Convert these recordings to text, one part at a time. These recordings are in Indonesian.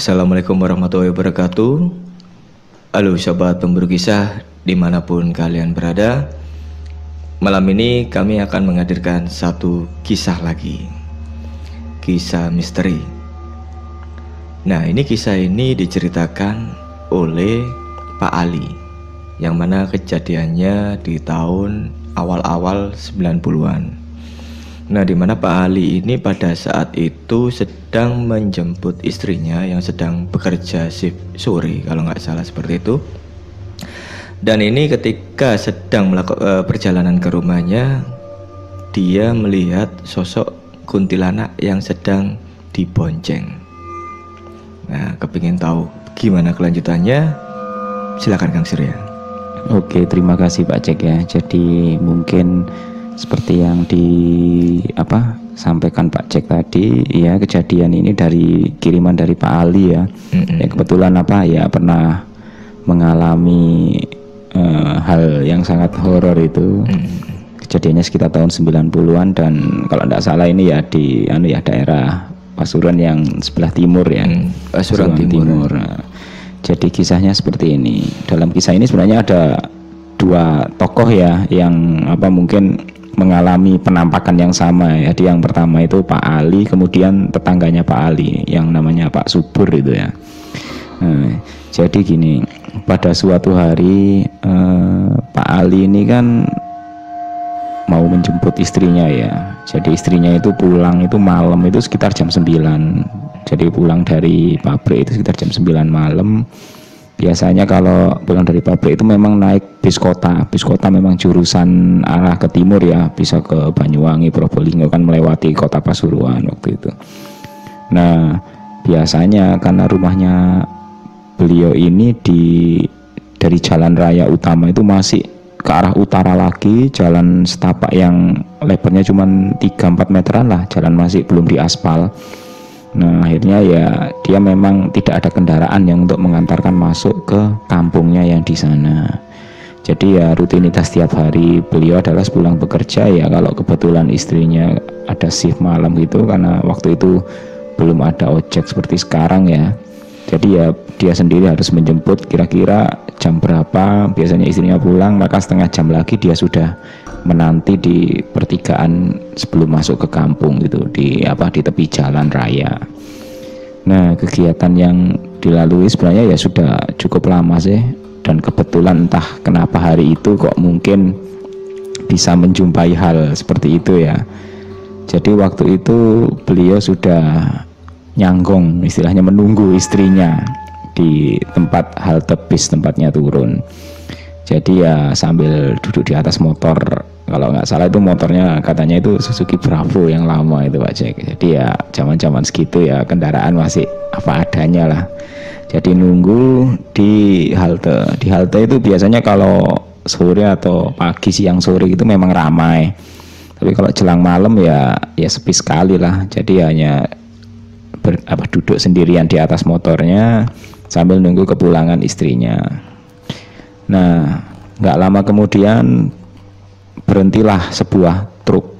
Assalamualaikum warahmatullahi wabarakatuh. Halo sobat pemburu kisah di mana pun kalian berada Malam ini kami akan menghadirkan satu kisah lagi. Kisah misteri. Nah ini kisah ini diceritakan oleh Pak Ali Yang mana kejadiannya di tahun awal-awal 90-an Nah, di mana Pak Ali ini pada saat itu sedang menjemput istrinya yang sedang bekerja shift sore, kalau nggak salah seperti itu. Dan ini ketika sedang melakukan uh, perjalanan ke rumahnya, dia melihat sosok kuntilanak yang sedang dibonceng. Nah, kepingin tahu gimana kelanjutannya? Silakan Kang Surya. Oke, terima kasih Pak Cek ya. Jadi mungkin seperti yang di apa sampaikan Pak Cek tadi ya kejadian ini dari kiriman dari Pak Ali ya mm-hmm. ya kebetulan apa ya pernah mengalami uh, hal yang sangat horor itu mm-hmm. kejadiannya sekitar tahun 90-an dan kalau tidak salah ini ya di anu ya daerah Pasuruan yang sebelah timur ya mm, Pasuruan, Timur, timur. Nah, jadi kisahnya seperti ini dalam kisah ini sebenarnya ada dua tokoh ya yang apa mungkin mengalami penampakan yang sama ya. Jadi yang pertama itu Pak Ali, kemudian tetangganya Pak Ali yang namanya Pak Subur itu ya. Nah, jadi gini, pada suatu hari eh, Pak Ali ini kan mau menjemput istrinya ya. Jadi istrinya itu pulang itu malam itu sekitar jam 9. Jadi pulang dari pabrik itu sekitar jam 9 malam biasanya kalau pulang dari pabrik itu memang naik bis kota. Bis kota memang jurusan arah ke timur ya bisa ke Banyuwangi Probolinggo kan melewati kota Pasuruan waktu itu. Nah biasanya karena rumahnya beliau ini di dari jalan raya utama itu masih ke arah utara lagi jalan setapak yang lebarnya cuma 3-4 meteran lah jalan masih belum diaspal Nah akhirnya ya dia memang tidak ada kendaraan yang untuk mengantarkan masuk ke kampungnya yang di sana. Jadi ya rutinitas setiap hari beliau adalah sepulang bekerja ya kalau kebetulan istrinya ada shift malam gitu karena waktu itu belum ada ojek seperti sekarang ya. Jadi ya dia sendiri harus menjemput kira-kira jam berapa biasanya istrinya pulang maka setengah jam lagi dia sudah menanti di pertigaan sebelum masuk ke kampung gitu di apa di tepi jalan raya. Nah kegiatan yang dilalui sebenarnya ya sudah cukup lama sih dan kebetulan entah kenapa hari itu kok mungkin bisa menjumpai hal seperti itu ya. Jadi waktu itu beliau sudah nyanggong istilahnya menunggu istrinya di tempat halte bis tempatnya turun jadi ya sambil duduk di atas motor kalau nggak salah itu motornya katanya itu Suzuki Bravo yang lama itu Pak Jack. Jadi ya zaman-zaman segitu ya kendaraan masih apa adanya lah. Jadi nunggu di halte. Di halte itu biasanya kalau sore atau pagi siang sore itu memang ramai. Tapi kalau jelang malam ya ya sepi sekali lah. Jadi hanya ber, apa duduk sendirian di atas motornya sambil nunggu kepulangan istrinya. Nah, nggak lama kemudian berhentilah sebuah truk.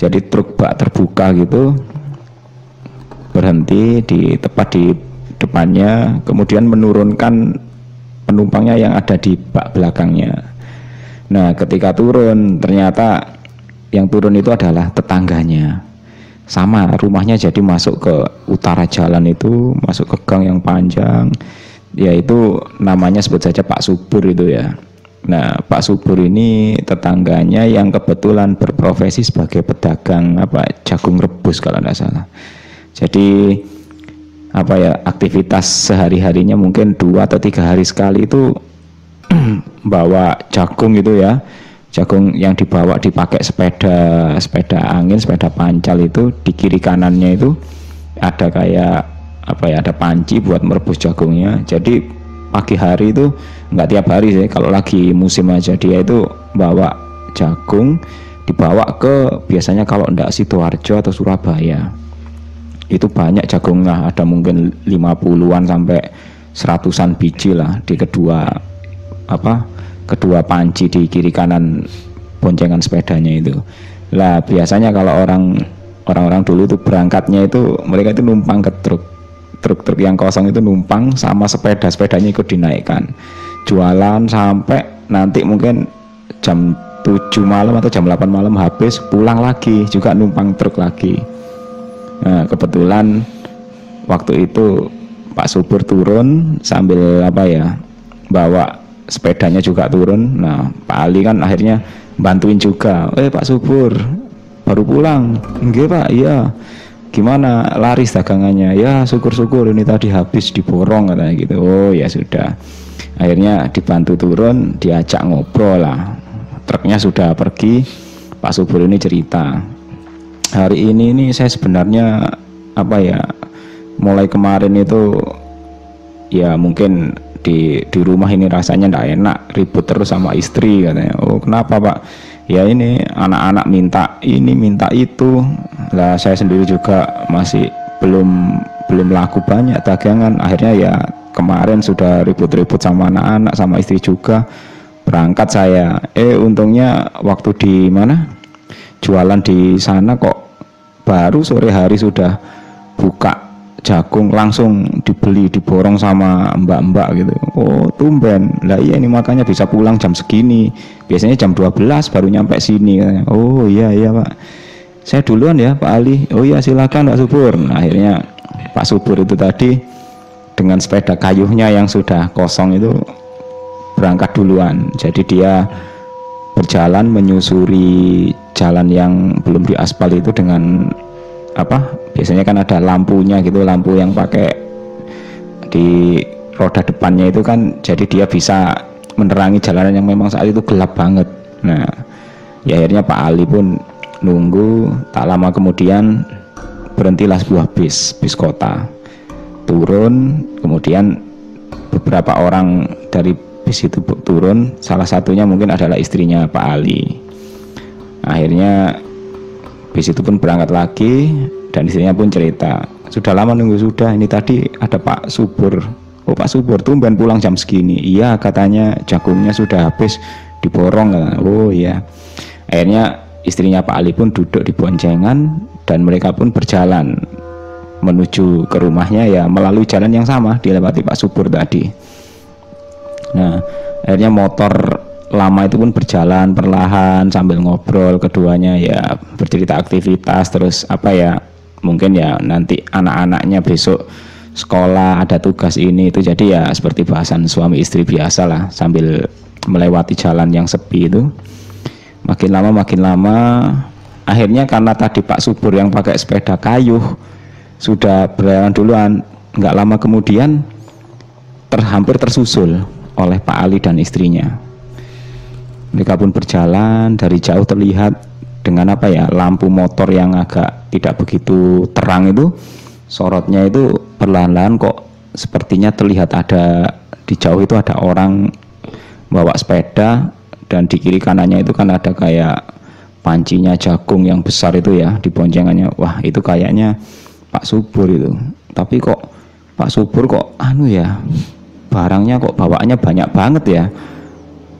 Jadi truk bak terbuka gitu berhenti di tepat di depannya, kemudian menurunkan penumpangnya yang ada di bak belakangnya. Nah, ketika turun ternyata yang turun itu adalah tetangganya. Sama rumahnya jadi masuk ke utara jalan itu, masuk ke gang yang panjang ya itu namanya sebut saja Pak Subur itu ya. Nah, Pak Subur ini tetangganya yang kebetulan berprofesi sebagai pedagang apa jagung rebus kalau tidak salah. Jadi apa ya aktivitas sehari-harinya mungkin dua atau tiga hari sekali itu bawa jagung itu ya jagung yang dibawa dipakai sepeda sepeda angin sepeda pancal itu di kiri kanannya itu ada kayak apa ya ada panci buat merebus jagungnya jadi pagi hari itu nggak tiap hari sih kalau lagi musim aja dia itu bawa jagung dibawa ke biasanya kalau ndak sidoarjo atau Surabaya itu banyak jagungnya. Ada mungkin 50-an sampai seratusan biji lah di kedua apa kedua panci di kiri kanan boncengan sepedanya itu. Lah biasanya kalau orang orang-orang dulu itu berangkatnya itu mereka itu numpang ke truk. Truk-truk yang kosong itu numpang sama sepeda sepedanya ikut dinaikkan jualan sampai nanti mungkin jam 7 malam atau jam 8 malam habis pulang lagi juga numpang truk lagi. Nah, kebetulan waktu itu Pak Subur turun sambil apa ya bawa sepedanya juga turun. Nah Pak Ali kan akhirnya bantuin juga. Eh Pak Subur baru pulang. Enggak Pak. Iya. Gimana? Laris dagangannya. Ya syukur-syukur ini tadi habis diborong katanya gitu. Oh ya sudah akhirnya dibantu turun diajak ngobrol lah. Truknya sudah pergi Pak Subur ini cerita. Hari ini ini saya sebenarnya apa ya mulai kemarin itu ya mungkin di di rumah ini rasanya tidak enak ribut terus sama istri katanya. Oh kenapa Pak? Ya ini anak-anak minta ini minta itu. Lah saya sendiri juga masih belum belum laku banyak dagangan. Akhirnya ya kemarin sudah ribut-ribut sama anak-anak sama istri juga. Berangkat saya. Eh untungnya waktu di mana? Jualan di sana kok baru sore hari sudah buka jagung langsung dibeli diborong sama mbak-mbak gitu. Oh tumben. Lah iya ini makanya bisa pulang jam segini. Biasanya jam 12 baru nyampe sini oh iya iya pak. Saya duluan ya Pak Ali. Oh iya silakan Pak Subur. Nah, akhirnya Pak Subur itu tadi dengan sepeda kayuhnya yang sudah kosong itu berangkat duluan. Jadi dia berjalan menyusuri jalan yang belum diaspal itu dengan apa biasanya kan ada lampunya gitu lampu yang pakai di roda depannya itu kan jadi dia bisa menerangi jalanan yang memang saat itu gelap banget. Nah ya akhirnya Pak Ali pun nunggu tak lama kemudian berhentilah sebuah bis bis kota turun kemudian beberapa orang dari bis itu turun salah satunya mungkin adalah istrinya Pak Ali. Akhirnya bis itu pun berangkat lagi dan istrinya pun cerita sudah lama nunggu sudah. Ini tadi ada Pak Subur. Oh Pak Subur tumben pulang jam segini. Iya katanya jagungnya sudah habis diborong. Oh iya. Akhirnya istrinya Pak Ali pun duduk di boncengan dan mereka pun berjalan menuju ke rumahnya ya melalui jalan yang sama dilewati Pak Subur tadi. Nah akhirnya motor lama itu pun berjalan perlahan sambil ngobrol keduanya ya bercerita aktivitas terus apa ya mungkin ya nanti anak-anaknya besok sekolah ada tugas ini itu jadi ya seperti bahasan suami istri biasa lah sambil melewati jalan yang sepi itu. Makin lama makin lama akhirnya karena tadi Pak Subur yang pakai sepeda kayu sudah berjalan duluan nggak lama kemudian terhampir tersusul oleh Pak Ali dan istrinya. Mereka pun berjalan dari jauh terlihat dengan apa ya lampu motor yang agak tidak begitu terang itu. Sorotnya itu perlahan-lahan kok sepertinya terlihat ada di jauh itu ada orang bawa sepeda dan di kiri kanannya itu kan ada kayak pancinya jagung yang besar itu ya di boncengannya. Wah itu kayaknya Pak Subur itu. Tapi kok Pak Subur kok anu ya barangnya kok bawaannya banyak banget ya.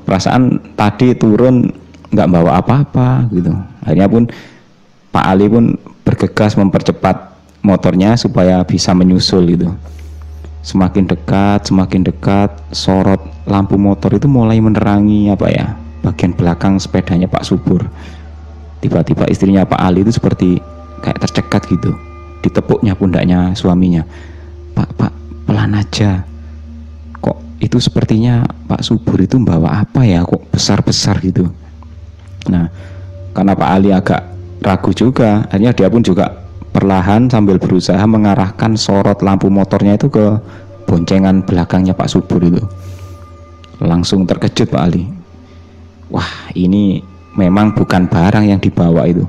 Perasaan tadi turun nggak bawa apa-apa gitu. Akhirnya pun Pak Ali pun bergegas mempercepat motornya supaya bisa menyusul gitu. Semakin dekat semakin dekat sorot lampu motor itu mulai menerangi apa ya bagian belakang sepedanya Pak Subur. Tiba-tiba istrinya Pak Ali itu seperti kayak tercekat gitu ditepuknya pundaknya suaminya Pak Pak pelan aja kok itu sepertinya Pak Subur itu membawa apa ya kok besar-besar gitu Nah, karena Pak Ali agak ragu juga, akhirnya dia pun juga perlahan sambil berusaha mengarahkan sorot lampu motornya itu ke boncengan belakangnya Pak Subur itu. Langsung terkejut Pak Ali. Wah, ini memang bukan barang yang dibawa itu.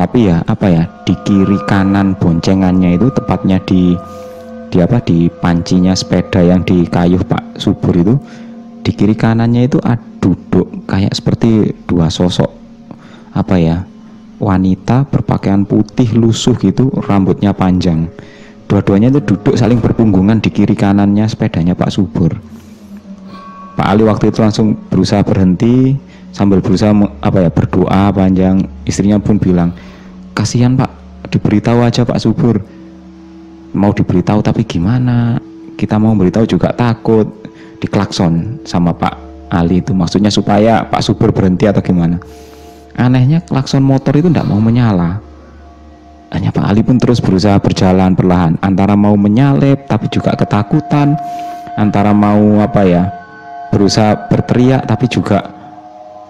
Tapi ya apa ya di kiri kanan boncengannya itu tepatnya di di apa di pancinya sepeda yang di kayu Pak Subur itu di kiri kanannya itu ada duduk kayak seperti dua sosok apa ya wanita berpakaian putih lusuh gitu rambutnya panjang. Dua-duanya itu duduk saling berpunggungan di kiri kanannya sepedanya Pak Subur. Pak Ali waktu itu langsung berusaha berhenti sambil berusaha apa ya berdoa panjang istrinya pun bilang kasihan Pak diberitahu aja Pak Subur. Mau diberitahu tapi gimana? Kita mau beritahu juga takut diklakson sama Pak Ali itu. Maksudnya supaya Pak Subur berhenti atau gimana? Anehnya klakson motor itu tidak mau menyala. Hanya Pak Ali pun terus berusaha berjalan perlahan. Antara mau menyalip tapi juga ketakutan. Antara mau apa ya berusaha berteriak tapi juga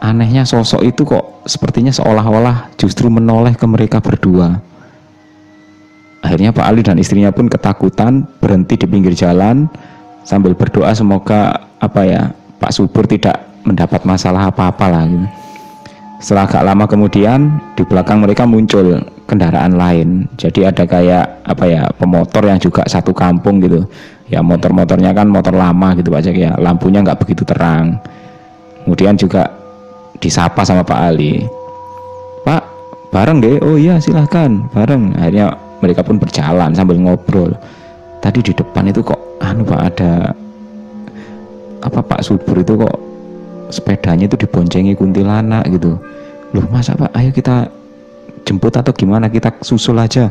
anehnya sosok itu kok sepertinya seolah-olah justru menoleh ke mereka berdua Akhirnya Pak Ali dan istrinya pun ketakutan berhenti di pinggir jalan sambil berdoa semoga apa ya Pak Subur tidak mendapat masalah apa-apa lah gitu. Setelah agak lama kemudian di belakang mereka muncul kendaraan lain. Jadi ada kayak apa ya pemotor yang juga satu kampung gitu. Ya motor-motornya kan motor lama gitu Pak ya. Lampunya nggak begitu terang. Kemudian juga disapa sama Pak Ali. Pak bareng deh. Oh iya silahkan bareng. Akhirnya mereka pun berjalan sambil ngobrol. Tadi di depan itu kok anu pak ada apa Pak Subur itu kok sepedanya itu diboncengi kuntilanak gitu. Loh masa pak? Ayo kita jemput atau gimana? Kita susul aja.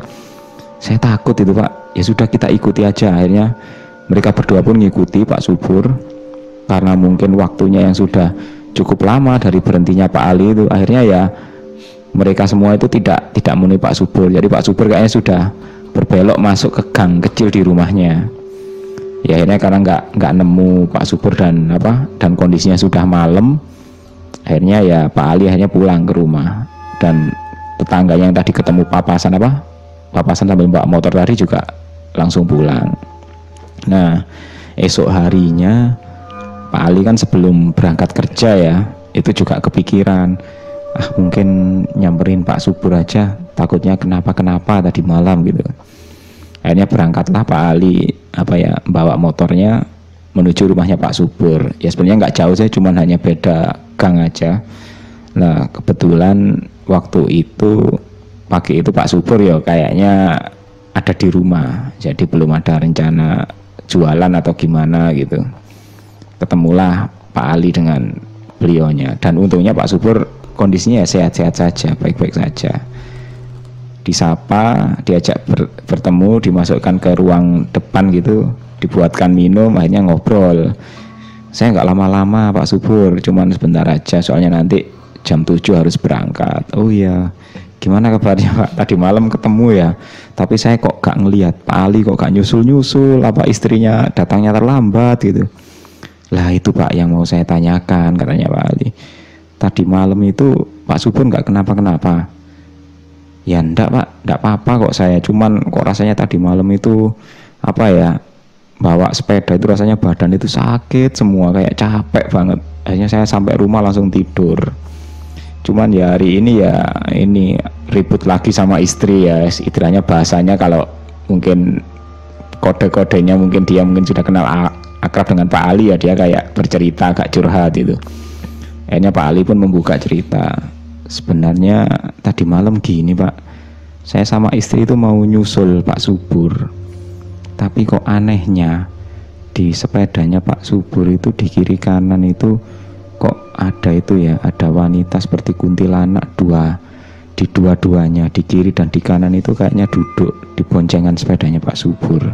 Saya takut itu pak. Ya sudah kita ikuti aja. Akhirnya mereka berdua pun ngikuti Pak Subur karena mungkin waktunya yang sudah cukup lama dari berhentinya Pak Ali itu akhirnya ya mereka semua itu tidak tidak memenuhi Pak Subur. Jadi Pak Subur kayaknya sudah berbelok masuk ke gang kecil di rumahnya. Ya akhirnya karena nggak nggak nemu Pak Subur dan apa dan kondisinya sudah malam, akhirnya ya Pak Ali akhirnya pulang ke rumah dan tetangga yang tadi ketemu papasan apa papasan sambil bawa motor tadi juga langsung pulang. Nah esok harinya Pak Ali kan sebelum berangkat kerja ya itu juga kepikiran ah mungkin nyamperin Pak Subur aja takutnya kenapa-kenapa tadi malam gitu. Akhirnya berangkatlah Pak Ali apa ya bawa motornya menuju rumahnya Pak Subur. Ya sebenarnya nggak jauh saya cuman hanya beda gang aja. Nah kebetulan waktu itu pagi itu Pak Subur ya kayaknya ada di rumah jadi belum ada rencana jualan atau gimana gitu ketemulah Pak Ali dengan beliaunya dan untungnya Pak Subur kondisinya ya sehat-sehat saja, baik-baik saja. Disapa, diajak ber, bertemu, dimasukkan ke ruang depan gitu, dibuatkan minum, akhirnya ngobrol. Saya nggak lama-lama Pak Subur, cuman sebentar aja, soalnya nanti jam 7 harus berangkat. Oh iya, gimana kabarnya Pak? Tadi malam ketemu ya, tapi saya kok gak ngelihat Pak Ali kok gak nyusul-nyusul, apa istrinya datangnya terlambat gitu. Lah itu Pak yang mau saya tanyakan katanya Pak Ali. Tadi malam itu Pak Subur nggak kenapa-kenapa. Ya ndak Pak ndak apa-apa kok saya. Cuman kok rasanya tadi malam itu apa ya bawa sepeda itu rasanya badan itu sakit semua kayak capek banget. Akhirnya saya sampai rumah langsung tidur. Cuman ya hari ini ya ini ribut lagi sama istri ya. Istilahnya bahasanya kalau mungkin kode-kodenya mungkin dia mungkin sudah kenal akrab dengan Pak Ali ya dia kayak bercerita agak curhat itu. Akhirnya Pak Ali pun membuka cerita. Sebenarnya tadi malam gini Pak. Saya sama istri itu mau nyusul Pak Subur. Tapi kok anehnya di sepedanya Pak Subur itu di kiri kanan itu kok ada itu ya ada wanita seperti kuntilanak dua di dua-duanya di kiri dan di kanan itu kayaknya duduk di boncengan sepedanya Pak Subur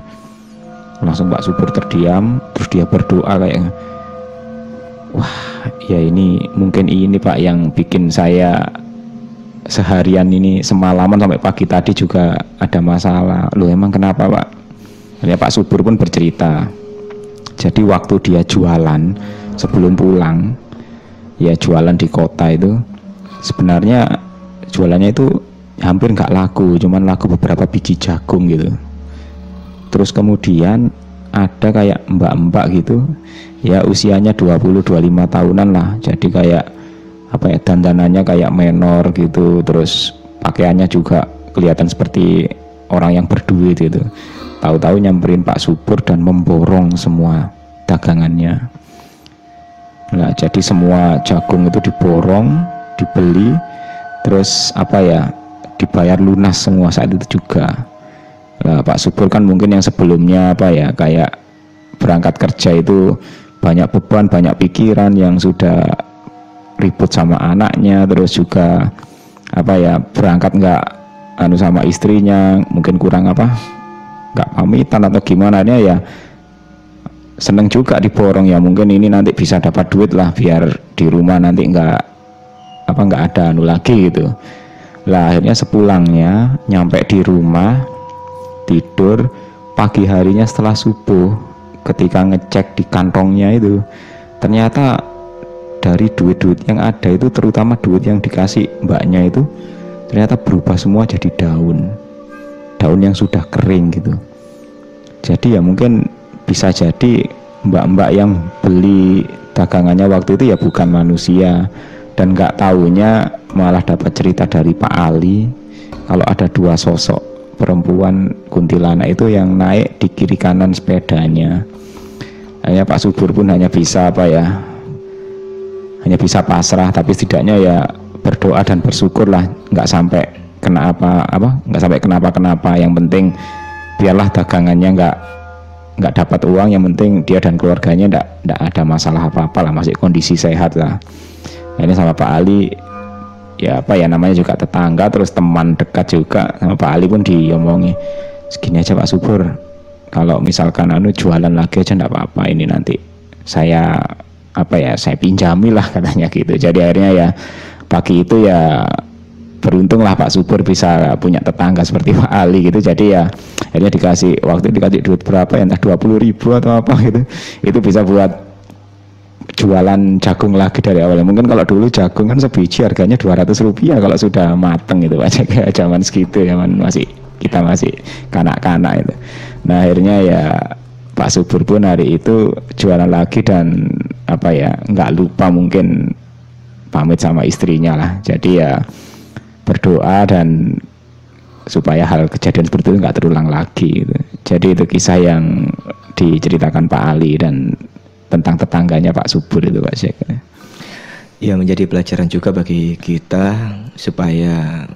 langsung Pak Subur terdiam terus dia berdoa kayak wah ya ini mungkin ini Pak yang bikin saya seharian ini semalaman sampai pagi tadi juga ada masalah. Loh emang kenapa Pak? Ya Pak Subur pun bercerita. Jadi waktu dia jualan sebelum pulang, ya jualan di kota itu sebenarnya jualannya itu hampir nggak laku, cuman laku beberapa biji jagung gitu. Terus kemudian ada kayak mbak-mbak gitu. Ya usianya 20-25 tahunan lah. Jadi kayak apa ya dandanannya kayak menor gitu. Terus pakaiannya juga kelihatan seperti orang yang berduit gitu. Tahu-tahu nyamperin Pak Subur dan memborong semua dagangannya. Nah jadi semua jagung itu diborong dibeli. Terus apa ya dibayar lunas semua saat itu juga Nah, Pak Subur kan mungkin yang sebelumnya apa ya kayak berangkat kerja itu banyak beban, banyak pikiran yang sudah ribut sama anaknya, terus juga apa ya berangkat nggak anu sama istrinya, mungkin kurang apa nggak pamitan atau gimana. Ya seneng juga diborong ya mungkin ini nanti bisa dapat duit lah biar di rumah nanti nggak apa nggak ada anu lagi gitu. Lah akhirnya sepulangnya nyampe di rumah tidur pagi harinya setelah subuh ketika ngecek di kantongnya itu ternyata dari duit-duit yang ada itu terutama duit yang dikasih mbaknya itu ternyata berubah semua jadi daun. Daun yang sudah kering gitu. Jadi ya mungkin bisa jadi mbak-mbak yang beli dagangannya waktu itu ya bukan manusia dan nggak taunya malah dapat cerita dari Pak Ali. Kalau ada dua sosok perempuan kuntilanak itu yang naik di kiri kanan sepedanya. Hanya Pak Subur pun hanya bisa apa ya hanya bisa pasrah tapi setidaknya ya berdoa dan bersyukurlah nggak sampai kena apa apa nggak sampai kenapa kenapa yang penting biarlah dagangannya nggak nggak dapat uang yang penting dia dan keluarganya nggak ada masalah apa apa lah masih kondisi sehat lah. Ini sama Pak Ali ya apa ya namanya juga tetangga terus teman dekat juga sama Pak Ali pun diomongi segini aja Pak Subur. Kalau misalkan anu jualan lagi aja enggak apa-apa ini nanti saya apa ya saya pinjami lah katanya gitu. Jadi akhirnya ya pagi itu ya beruntung lah Pak Subur bisa punya tetangga seperti Pak Ali gitu. Jadi ya akhirnya dikasih waktu dikasih duit berapa ya entah 20 ribu atau apa gitu. Itu bisa buat jualan jagung lagi dari awalnya mungkin kalau dulu jagung kan sebiji harganya 200 rupiah kalau sudah mateng itu aja kayak zaman segitu zaman masih kita masih kanak-kanak itu. Nah akhirnya ya Pak Subur pun hari itu jualan lagi dan apa ya nggak lupa mungkin pamit sama istrinya lah. Jadi ya berdoa dan supaya hal kejadian seperti itu nggak terulang lagi gitu. jadi itu kisah yang diceritakan Pak Ali dan tentang tetangganya Pak Subur itu Pak Syekh. Ya menjadi pelajaran juga bagi kita supaya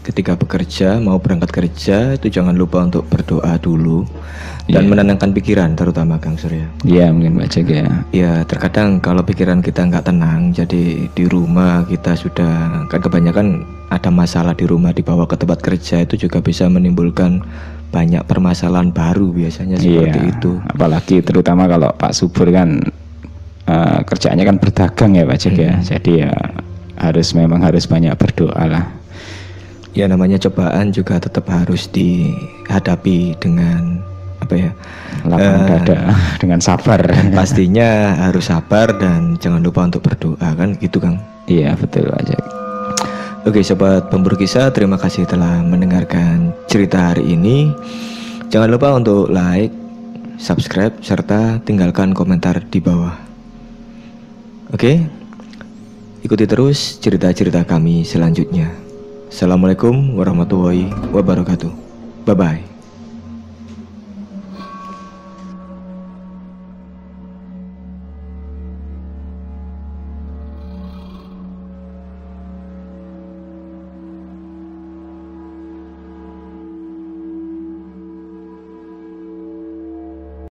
ketika bekerja mau berangkat kerja itu jangan lupa untuk berdoa dulu dan yeah. menenangkan pikiran terutama Kang Surya. Iya yeah, mungkin Pak Cek ya. Ya terkadang kalau pikiran kita nggak tenang jadi di rumah kita sudah kan kebanyakan ada masalah di rumah dibawa ke tempat kerja itu juga bisa menimbulkan banyak permasalahan baru biasanya seperti iya, itu. Apalagi terutama kalau Pak Subur kan uh, kerjaannya kan berdagang ya Pak Cek ya. hmm. ya. Jadi ya harus memang harus banyak berdoa lah. Ya namanya cobaan juga tetap harus dihadapi dengan apa ya? Lapang uh, dada dengan sabar. Pastinya harus sabar dan jangan lupa untuk berdoa kan gitu Kang. Iya betul Pak Cek. Oke sobat pemburu kisah terima kasih telah mendengarkan cerita hari ini. Jangan lupa untuk like, subscribe, serta tinggalkan komentar di bawah. Oke Ikuti terus cerita-cerita kami selanjutnya. Assalamualaikum warahmatullahi wabarakatuh. Bye-bye